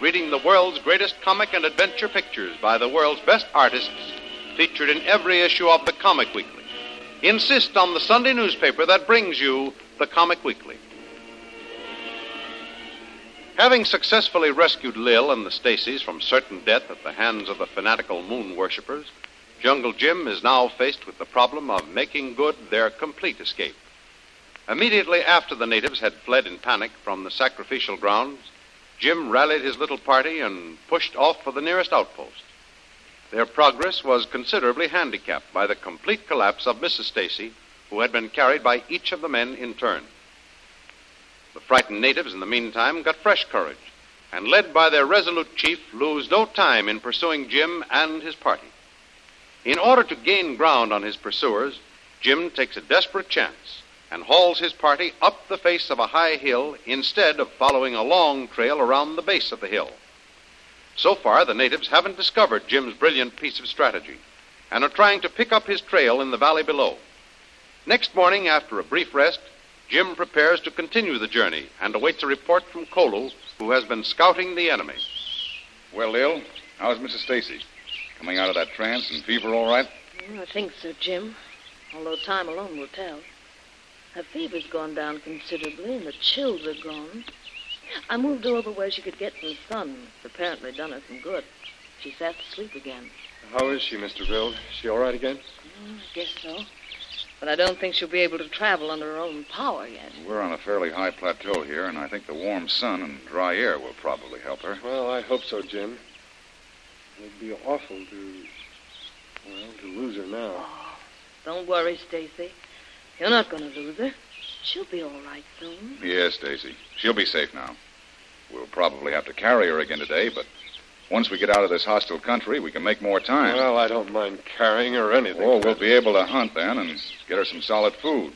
reading the world's greatest comic and adventure pictures by the world's best artists featured in every issue of the Comic Weekly. Insist on the Sunday newspaper that brings you the Comic Weekly. Having successfully rescued Lil and the Stacys from certain death at the hands of the fanatical moon worshippers, Jungle Jim is now faced with the problem of making good their complete escape. Immediately after the natives had fled in panic from the sacrificial grounds, Jim rallied his little party and pushed off for the nearest outpost. Their progress was considerably handicapped by the complete collapse of Mrs. Stacy, who had been carried by each of the men in turn. The frightened natives, in the meantime, got fresh courage and, led by their resolute chief, lose no time in pursuing Jim and his party. In order to gain ground on his pursuers, Jim takes a desperate chance and hauls his party up the face of a high hill instead of following a long trail around the base of the hill. So far, the natives haven't discovered Jim's brilliant piece of strategy and are trying to pick up his trail in the valley below. Next morning, after a brief rest, Jim prepares to continue the journey and awaits a report from Kolu, who has been scouting the enemy. Well, Lil, how's Mrs. Stacy? Coming out of that trance and fever all right? I think so, Jim. Although time alone will tell. Her fever's gone down considerably, and the chills are gone. I moved her over where she could get some sun. It's apparently done her some good. She's fast asleep again. How is she, Mr. Bill? Is she all right again? Oh, I guess so. But I don't think she'll be able to travel under her own power yet. We're on a fairly high plateau here, and I think the warm sun and dry air will probably help her. Well, I hope so, Jim. It'd be awful to, well, to lose her now. Oh, don't worry, Stacy. You're not going to lose her. She'll be all right soon. Yes, Stacy. She'll be safe now. We'll probably have to carry her again today, but once we get out of this hostile country, we can make more time. Well, I don't mind carrying her or anything. Oh, we'll be able to hunt then and get her some solid food.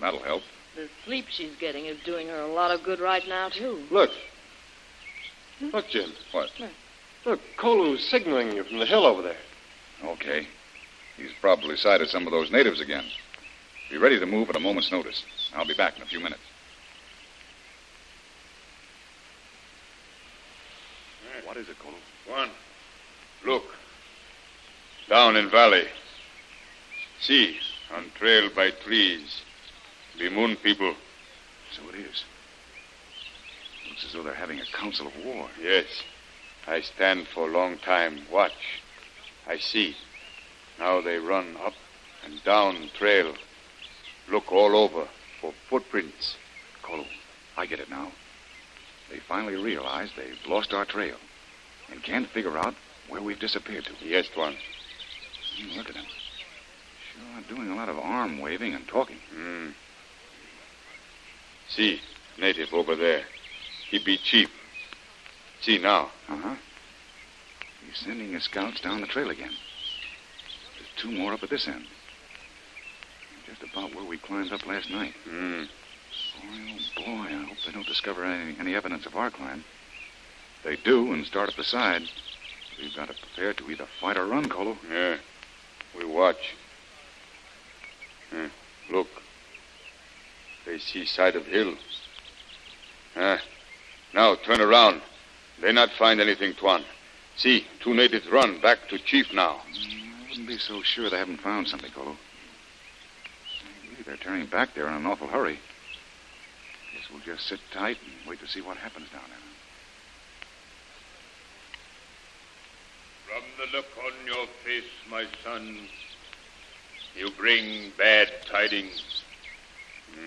That'll help. The sleep she's getting is doing her a lot of good right now, too. Look. Look, Jim. What? Look, Kolu's signaling you from the hill over there. Okay. He's probably sighted some of those natives again. Be ready to move at a moment's notice. I'll be back in a few minutes. What is it, Colonel? One. Look. Down in valley. See, on trail by trees. The moon people. So it is. Looks as though they're having a council of war. Yes. I stand for a long time. Watch. I see. Now they run up and down trail. Look all over for footprints. Kolu, I get it now. They finally realize they've lost our trail and can't figure out where we've disappeared to. Yes, Tuan. Mm, Look at them. Sure doing a lot of arm waving and talking. Hmm. See, native over there. He be chief. See now. Uh-huh. He's sending his scouts down the trail again. There's two more up at this end. Just about where we climbed up last night. Hmm. Boy, oh boy, I hope they don't discover any, any evidence of our climb. If they do and start up the side, we've got to prepare to either fight or run, Kolu. Yeah. We watch. Hmm. Look. They see side of hill. Ah. Now turn around. They not find anything, Tuan. See, two natives run back to chief now. I wouldn't be so sure they haven't found something, Kolu. They're turning back there in an awful hurry. Guess we'll just sit tight and wait to see what happens down there. From the look on your face, my son, you bring bad tidings.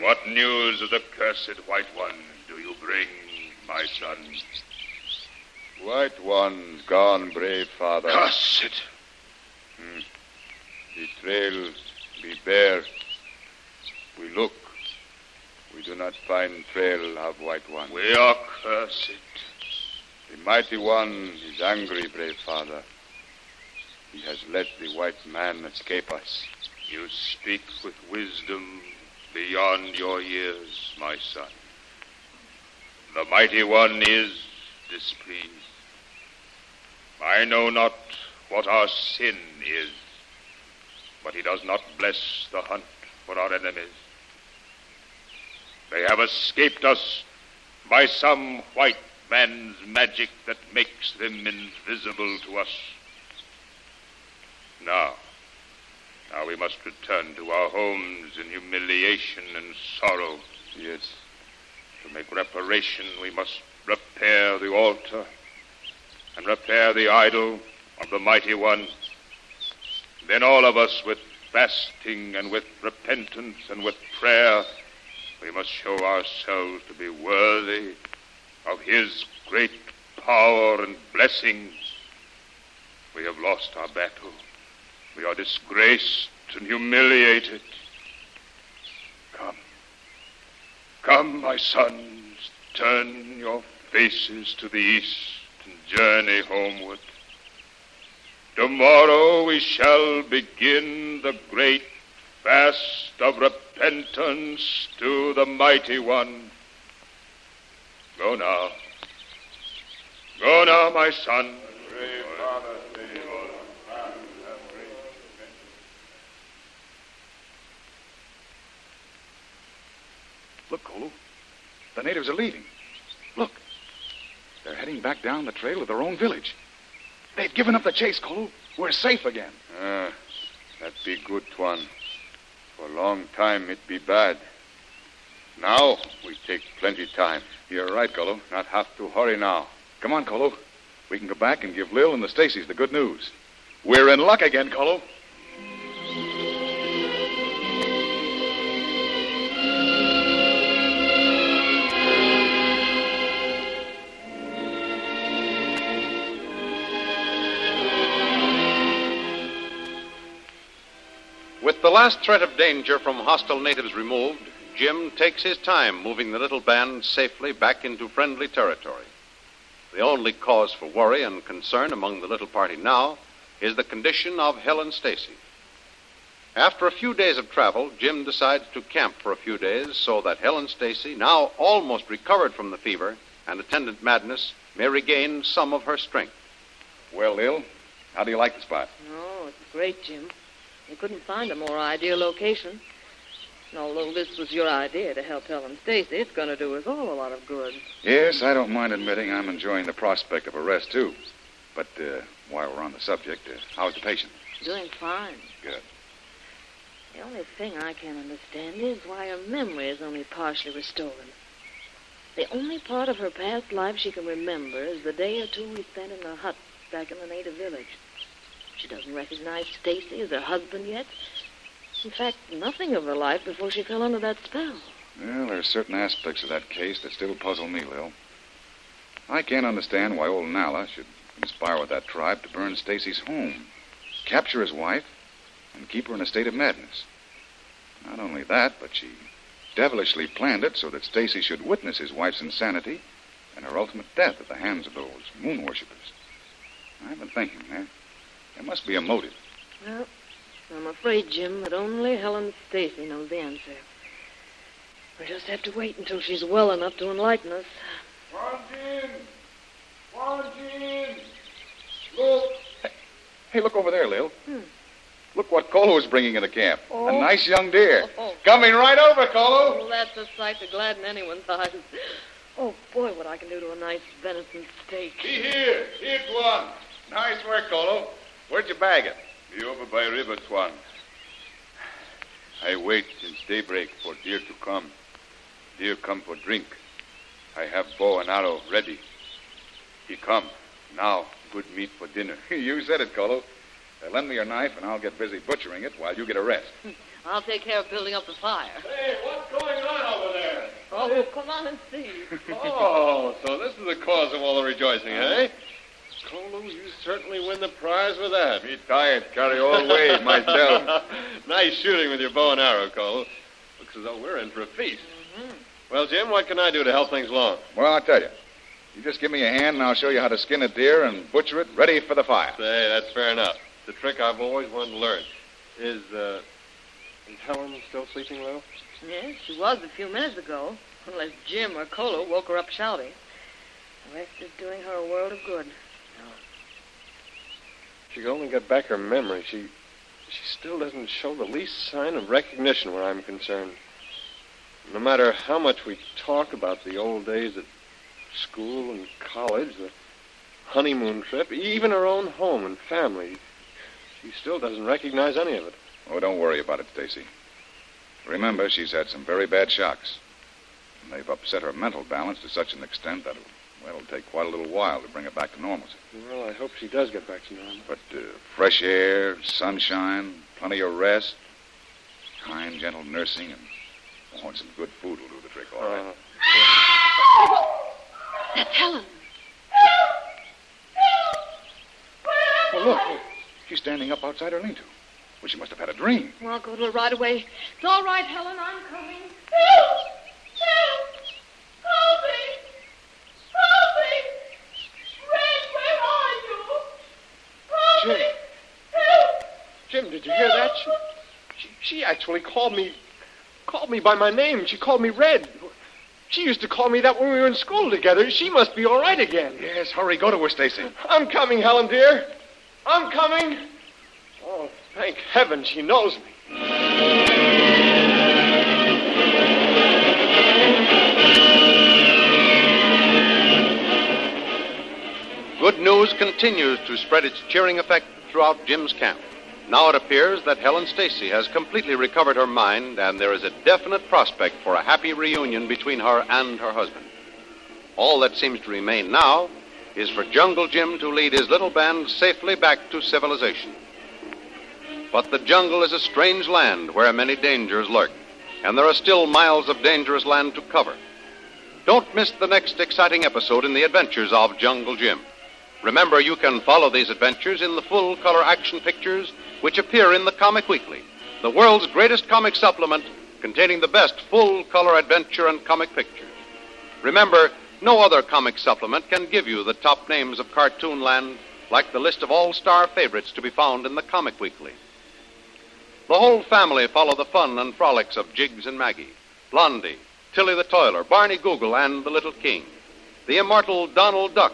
What news of the cursed White One do you bring, my son? White One's gone, brave father. Cursed. Hmm. The trail be bare. We look. We do not find trail of White One. We are cursed. The mighty one is angry, brave father. He has let the white man escape us. You speak with wisdom beyond your years, my son. The mighty one is displeased. I know not what our sin is, but he does not bless the hunt for our enemies. They have escaped us by some white man's magic that makes them invisible to us. Now, now we must return to our homes in humiliation and sorrow. Yes. To make reparation, we must repair the altar and repair the idol of the mighty one. Then all of us, with fasting and with repentance and with prayer, we must show ourselves to be worthy of his great power and blessings. We have lost our battle. We are disgraced and humiliated. Come. Come, my sons, turn your faces to the east and journey homeward. Tomorrow we shall begin the great fast of repentance to the mighty one. Go now. Go now, my son. Look, Kolu. The natives are leaving. Look. They're heading back down the trail to their own village. They've given up the chase, Kolu. We're safe again. Ah, that be good, Tuan. For a long time it'd be bad. Now we take plenty time. You're right, Kolu. Not have to hurry now. Come on, Kolu. We can go back and give Lil and the Stacys the good news. We're in luck again, Kolu. With the last threat of danger from hostile natives removed, Jim takes his time moving the little band safely back into friendly territory. The only cause for worry and concern among the little party now is the condition of Helen Stacy. After a few days of travel, Jim decides to camp for a few days so that Helen Stacy, now almost recovered from the fever and attendant madness, may regain some of her strength. Well, Lil, how do you like the spot? Oh, it's great, Jim. You couldn't find a more ideal location. And although this was your idea to help Helen Stacy, it's going to do us all a lot of good. Yes, I don't mind admitting I'm enjoying the prospect of a rest, too. But uh, while we're on the subject, uh, how's the patient? Doing fine. Good. The only thing I can't understand is why her memory is only partially restored. The only part of her past life she can remember is the day or two we spent in the hut back in the native village. She doesn't recognize Stacy as her husband yet. In fact, nothing of her life before she fell under that spell. Well, there are certain aspects of that case that still puzzle me, Lil. I can't understand why old Nala should conspire with that tribe to burn Stacy's home, capture his wife, and keep her in a state of madness. Not only that, but she devilishly planned it so that Stacy should witness his wife's insanity and her ultimate death at the hands of those moon worshippers. I've been thinking there. There must be a motive. Well, I'm afraid, Jim, that only Helen Stacy knows the answer. We'll just have to wait until she's well enough to enlighten us. Wanjin! Wanjin! Look! Hey, look over there, Lil. Hmm. Look what Kolu is bringing into camp. Oh. A nice young deer. Oh. Coming right over, Kolu. Oh, that's a sight to gladden anyone's eyes. Oh, boy, what I can do to a nice venison steak. Be here! Here's one. Nice work, Kolu. Where'd you bag it? Be over by river, Tuan. I wait since daybreak for deer to come. Deer come for drink. I have bow and arrow ready. He come. Now, good meat for dinner. you said it, Kolu. Uh, lend me your knife, and I'll get busy butchering it while you get a rest. I'll take care of building up the fire. Hey, what's going on over there? Oh, come on and see. Oh, so this is the cause of all the rejoicing, eh? Kolu, you certainly win the prize with that. Me tired, carry all way myself. nice shooting with your bow and arrow, Cole. Looks as though we're in for a feast. Well, Jim, what can I do to help things along? Well, I'll tell you. You just give me a hand, and I'll show you how to skin a deer and butcher it ready for the fire. Say, that's fair enough. It's a trick I've always wanted to learn. Is, uh, is Helen still sleeping, Lil? Yes, she was a few minutes ago, unless Jim or Kolu woke her up shouting. The rest is doing her a world of good. She only get back her memory. She, she still doesn't show the least sign of recognition where I'm concerned. No matter how much we talk about the old days at school and college, the honeymoon trip, even her own home and family, she still doesn't recognize any of it. Oh, don't worry about it, Stacy. Remember, she's had some very bad shocks. And they've upset her mental balance to such an extent that well, it'll take quite a little while to bring her back to normalcy. Well, I hope she does get back to normal. But uh, fresh air, sunshine, plenty of rest, kind, gentle nursing, and oh, and some good food will do the trick, all right. Uh, That's Helen. Well, look, look. She's standing up outside her lean-to. Well, she must have had a dream. Well, I'll go to her right away. It's all right, Helen. I'm coming. Jim, did you hear that? She, she, she actually called me, called me by my name. She called me Red. She used to call me that when we were in school together. She must be all right again. Yes, hurry. Go to her, Stacy. I'm coming, Helen, dear. I'm coming. Oh, thank heaven she knows me. Good news continues to spread its cheering effect throughout Jim's camp. Now it appears that Helen Stacy has completely recovered her mind, and there is a definite prospect for a happy reunion between her and her husband. All that seems to remain now is for Jungle Jim to lead his little band safely back to civilization. But the jungle is a strange land where many dangers lurk, and there are still miles of dangerous land to cover. Don't miss the next exciting episode in the adventures of Jungle Jim. Remember, you can follow these adventures in the full color action pictures which appear in the Comic Weekly, the world's greatest comic supplement containing the best full color adventure and comic pictures. Remember, no other comic supplement can give you the top names of cartoon land like the list of all star favorites to be found in the Comic Weekly. The whole family follow the fun and frolics of Jiggs and Maggie, Blondie, Tilly the Toiler, Barney Google, and the Little King, the immortal Donald Duck,